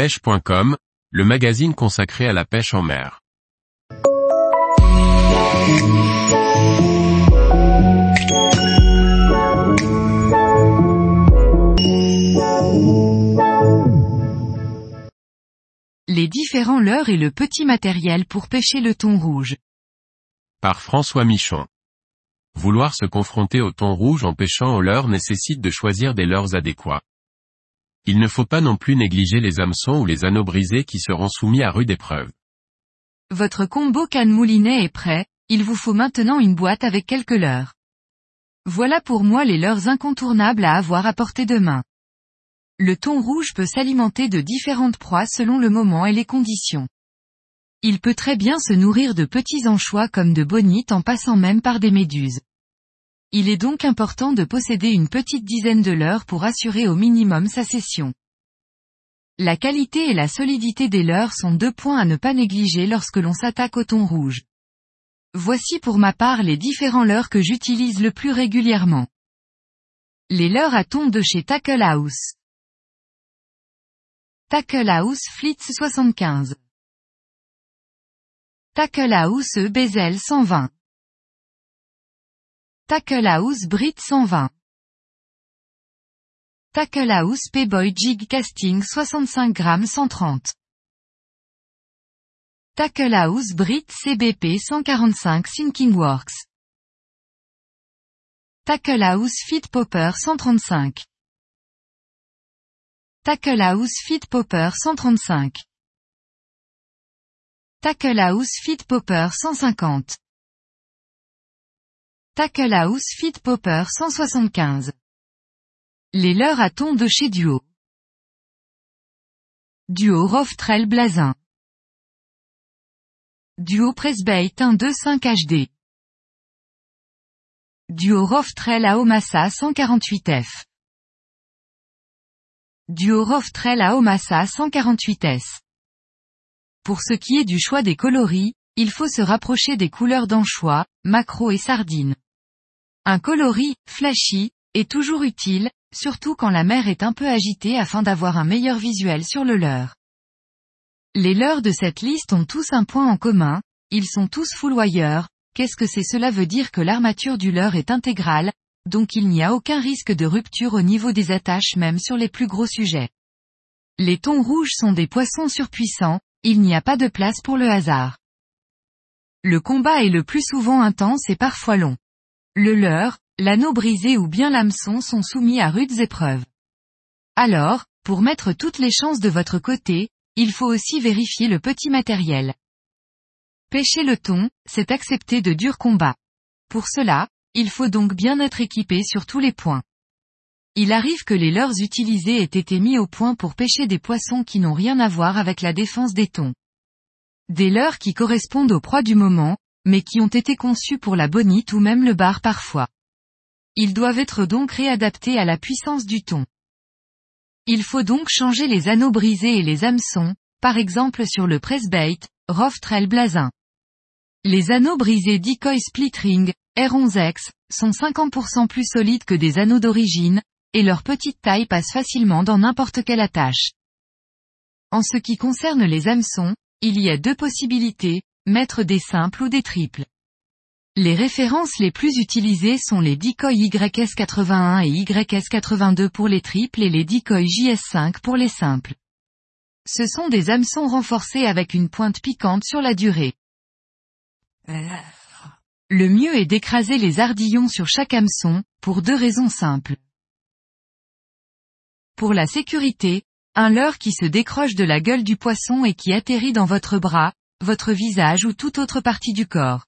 pêche.com, le magazine consacré à la pêche en mer. Les différents leurres et le petit matériel pour pêcher le thon rouge. Par François Michon. Vouloir se confronter au thon rouge en pêchant au leurre nécessite de choisir des leurres adéquats. Il ne faut pas non plus négliger les hameçons ou les anneaux brisés qui seront soumis à rude épreuve. Votre combo canne moulinet est prêt, il vous faut maintenant une boîte avec quelques leurres. Voilà pour moi les leurres incontournables à avoir à portée de main. Le thon rouge peut s'alimenter de différentes proies selon le moment et les conditions. Il peut très bien se nourrir de petits anchois comme de bonites en passant même par des méduses. Il est donc important de posséder une petite dizaine de leurres pour assurer au minimum sa session. La qualité et la solidité des leurres sont deux points à ne pas négliger lorsque l'on s'attaque au thon rouge. Voici pour ma part les différents leurres que j'utilise le plus régulièrement. Les leurres à thon de chez Tackle House. Tackle House Flitz 75. Tackle House E Bezel 120. Tackle House Brit 120. Tackle House P-Boy Jig Casting 65 grammes 130. Tackle House Brit CBP 145 Sinking Works. Tackle House Fit Popper 135. Tackle House Fit Popper 135. Tackle House Fit Popper 150. Tackle House Fit Popper 175. Les leurres à thon de chez Duo. Duo Roftrel Blazin. Duo Pressbait 125 HD. Duo Roftrel à Omassa 148F. Duo Roftrel à Omassa 148S. Pour ce qui est du choix des coloris, il faut se rapprocher des couleurs d'anchois, maquereau et sardines. Un coloris, flashy, est toujours utile, surtout quand la mer est un peu agitée afin d'avoir un meilleur visuel sur le leurre. Les leurres de cette liste ont tous un point en commun, ils sont tous fouloyeurs, qu'est-ce que c'est? Cela veut dire que l'armature du leurre est intégrale, donc il n'y a aucun risque de rupture au niveau des attaches même sur les plus gros sujets. Les thons rouges sont des poissons surpuissants, il n'y a pas de place pour le hasard. Le combat est le plus souvent intense et parfois long. Le leurre, l'anneau brisé ou bien l'hameçon sont soumis à rudes épreuves. Alors, pour mettre toutes les chances de votre côté, il faut aussi vérifier le petit matériel. Pêcher le thon, c'est accepter de durs combats. Pour cela, il faut donc bien être équipé sur tous les points. Il arrive que les leurres utilisés aient été mis au point pour pêcher des poissons qui n'ont rien à voir avec la défense des thons. Des leurres qui correspondent aux proies du moment, mais qui ont été conçus pour la bonite ou même le bar parfois. Ils doivent être donc réadaptés à la puissance du thon. Il faut donc changer les anneaux brisés et les hameçons, par exemple sur le pressbait, Roftrel Blazin. Les anneaux brisés Decoy Split Ring, R11X, sont 50% plus solides que des anneaux d'origine, et leur petite taille passe facilement dans n'importe quelle attache. En ce qui concerne les hameçons, il y a deux possibilités, mettre des simples ou des triples. Les références les plus utilisées sont les Decoy YS81 et YS82 pour les triples et les Decoy JS5 pour les simples. Ce sont des hameçons renforcés avec une pointe piquante sur la durée. Le mieux est d'écraser les ardillons sur chaque hameçon, pour deux raisons simples. Pour la sécurité, un leurre qui se décroche de la gueule du poisson et qui atterrit dans votre bras, votre visage ou toute autre partie du corps.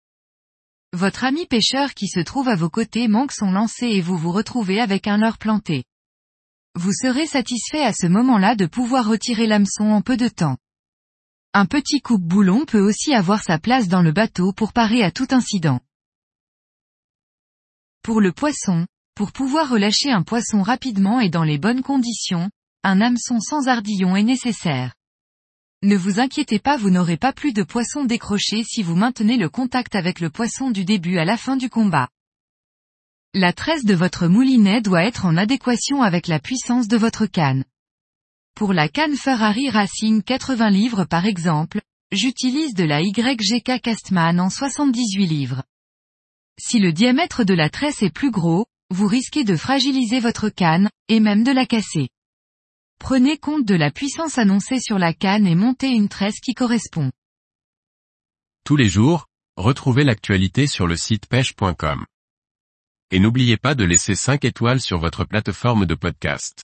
Votre ami pêcheur qui se trouve à vos côtés manque son lancer et vous vous retrouvez avec un leurre planté. Vous serez satisfait à ce moment-là de pouvoir retirer l'hameçon en peu de temps. Un petit coupe-boulon peut aussi avoir sa place dans le bateau pour parer à tout incident. Pour le poisson, pour pouvoir relâcher un poisson rapidement et dans les bonnes conditions, un hameçon sans ardillon est nécessaire. Ne vous inquiétez pas vous n'aurez pas plus de poisson décroché si vous maintenez le contact avec le poisson du début à la fin du combat. La tresse de votre moulinet doit être en adéquation avec la puissance de votre canne. Pour la canne Ferrari Racing 80 livres par exemple, j'utilise de la YGK Castman en 78 livres. Si le diamètre de la tresse est plus gros, vous risquez de fragiliser votre canne, et même de la casser. Prenez compte de la puissance annoncée sur la canne et montez une tresse qui correspond. Tous les jours, retrouvez l'actualité sur le site pêche.com. Et n'oubliez pas de laisser 5 étoiles sur votre plateforme de podcast.